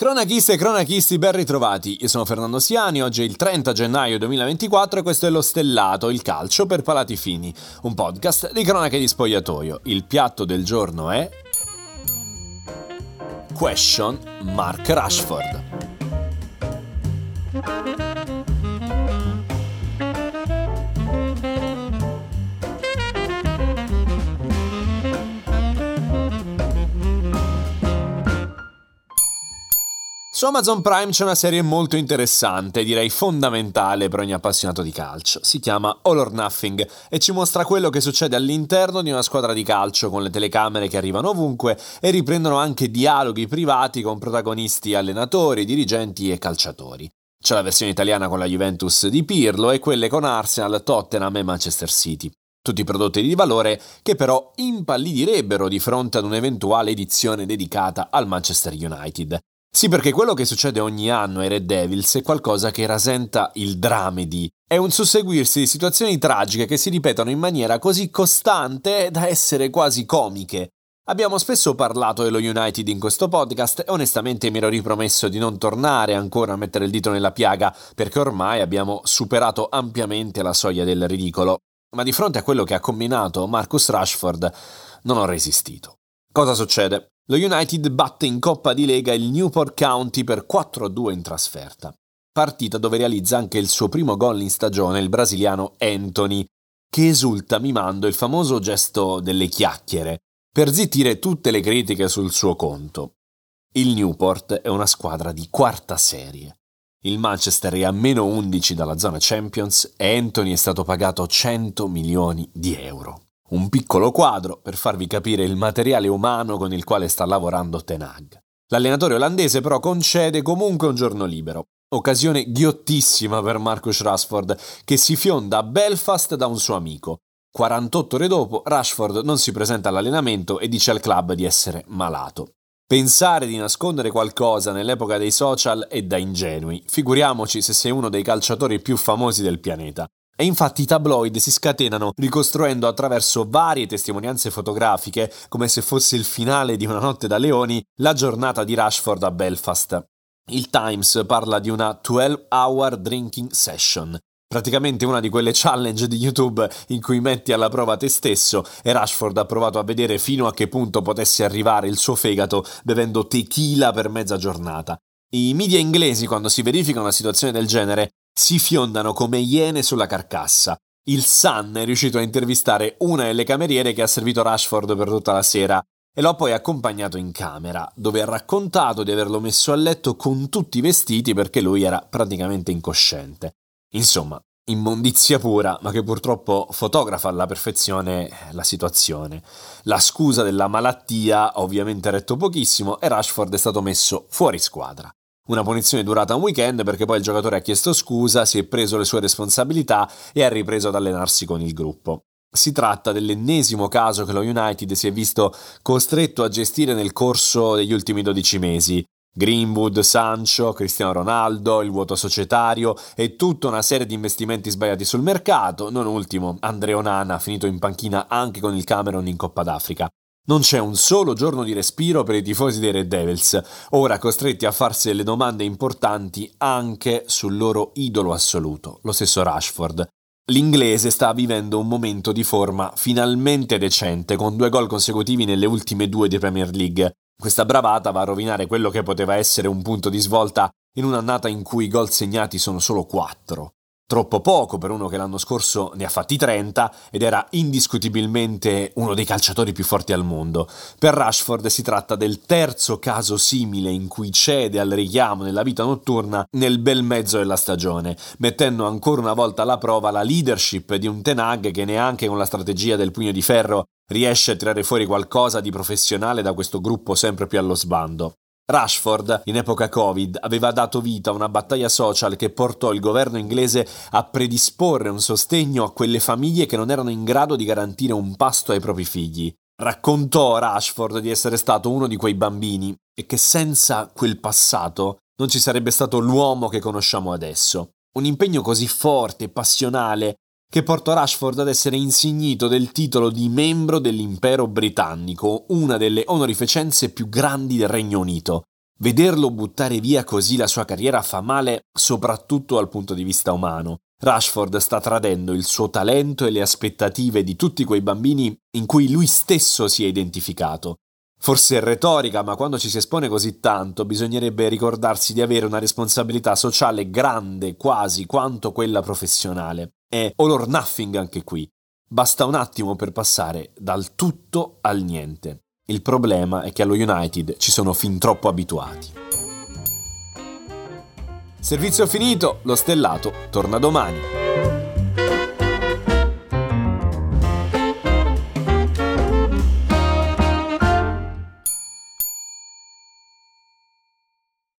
Cronachiste e cronachisti, ben ritrovati. Io sono Fernando Siani, oggi è il 30 gennaio 2024 e questo è Lo Stellato, il calcio per palati fini, un podcast di cronache di spogliatoio. Il piatto del giorno è... Question Mark Rashford. Su Amazon Prime c'è una serie molto interessante, direi fondamentale per ogni appassionato di calcio. Si chiama All or Nothing e ci mostra quello che succede all'interno di una squadra di calcio con le telecamere che arrivano ovunque e riprendono anche dialoghi privati con protagonisti allenatori, dirigenti e calciatori. C'è la versione italiana con la Juventus di Pirlo e quelle con Arsenal, Tottenham e Manchester City. Tutti prodotti di valore che però impallidirebbero di fronte ad un'eventuale edizione dedicata al Manchester United. Sì, perché quello che succede ogni anno ai Red Devils è qualcosa che rasenta il dramedy. È un susseguirsi di situazioni tragiche che si ripetono in maniera così costante da essere quasi comiche. Abbiamo spesso parlato dello United in questo podcast e onestamente mi ero ripromesso di non tornare ancora a mettere il dito nella piaga perché ormai abbiamo superato ampiamente la soglia del ridicolo. Ma di fronte a quello che ha combinato Marcus Rashford non ho resistito. Cosa succede? Lo United batte in Coppa di Lega il Newport County per 4-2 in trasferta. Partita dove realizza anche il suo primo gol in stagione il brasiliano Anthony, che esulta mimando il famoso gesto delle chiacchiere, per zittire tutte le critiche sul suo conto. Il Newport è una squadra di quarta serie. Il Manchester è a meno 11 dalla zona Champions e Anthony è stato pagato 100 milioni di euro. Un piccolo quadro per farvi capire il materiale umano con il quale sta lavorando Ten Hag. L'allenatore olandese però concede comunque un giorno libero. Occasione ghiottissima per Marcus Rashford, che si fionda a Belfast da un suo amico. 48 ore dopo, Rashford non si presenta all'allenamento e dice al club di essere malato. Pensare di nascondere qualcosa nell'epoca dei social è da ingenui, figuriamoci se sei uno dei calciatori più famosi del pianeta. E infatti i tabloid si scatenano ricostruendo attraverso varie testimonianze fotografiche, come se fosse il finale di una notte da leoni, la giornata di Rashford a Belfast. Il Times parla di una 12-hour drinking session, praticamente una di quelle challenge di YouTube in cui metti alla prova te stesso e Rashford ha provato a vedere fino a che punto potesse arrivare il suo fegato bevendo tequila per mezza giornata. I media inglesi, quando si verifica una situazione del genere, si fiondano come iene sulla carcassa. Il Sun è riuscito a intervistare una delle cameriere che ha servito Rashford per tutta la sera e l'ho poi accompagnato in camera, dove ha raccontato di averlo messo a letto con tutti i vestiti perché lui era praticamente incosciente. Insomma, immondizia pura, ma che purtroppo fotografa alla perfezione la situazione. La scusa della malattia ha ovviamente retto pochissimo e Rashford è stato messo fuori squadra. Una punizione durata un weekend perché poi il giocatore ha chiesto scusa, si è preso le sue responsabilità e ha ripreso ad allenarsi con il gruppo. Si tratta dell'ennesimo caso che lo United si è visto costretto a gestire nel corso degli ultimi 12 mesi. Greenwood, Sancho, Cristiano Ronaldo, il vuoto societario e tutta una serie di investimenti sbagliati sul mercato, non ultimo Andrea Onana finito in panchina anche con il Cameron in Coppa d'Africa. Non c'è un solo giorno di respiro per i tifosi dei Red Devils, ora costretti a farsi delle domande importanti anche sul loro idolo assoluto, lo stesso Rashford. L'inglese sta vivendo un momento di forma finalmente decente, con due gol consecutivi nelle ultime due di Premier League. Questa bravata va a rovinare quello che poteva essere un punto di svolta in un'annata in cui i gol segnati sono solo quattro. Troppo poco per uno che l'anno scorso ne ha fatti 30 ed era indiscutibilmente uno dei calciatori più forti al mondo. Per Rashford si tratta del terzo caso simile in cui cede al richiamo nella vita notturna nel bel mezzo della stagione, mettendo ancora una volta alla prova la leadership di un Tenag che neanche con la strategia del pugno di ferro riesce a tirare fuori qualcosa di professionale da questo gruppo sempre più allo sbando. Rashford, in epoca Covid, aveva dato vita a una battaglia social che portò il governo inglese a predisporre un sostegno a quelle famiglie che non erano in grado di garantire un pasto ai propri figli. Raccontò Rashford di essere stato uno di quei bambini e che senza quel passato non ci sarebbe stato l'uomo che conosciamo adesso. Un impegno così forte e passionale che portò Rashford ad essere insignito del titolo di membro dell'impero britannico, una delle onorificenze più grandi del Regno Unito. Vederlo buttare via così la sua carriera fa male soprattutto dal punto di vista umano. Rashford sta tradendo il suo talento e le aspettative di tutti quei bambini in cui lui stesso si è identificato. Forse è retorica, ma quando ci si espone così tanto bisognerebbe ricordarsi di avere una responsabilità sociale grande quasi quanto quella professionale. È all or nothing anche qui. Basta un attimo per passare dal tutto al niente. Il problema è che allo United ci sono fin troppo abituati. Servizio finito, lo stellato torna domani.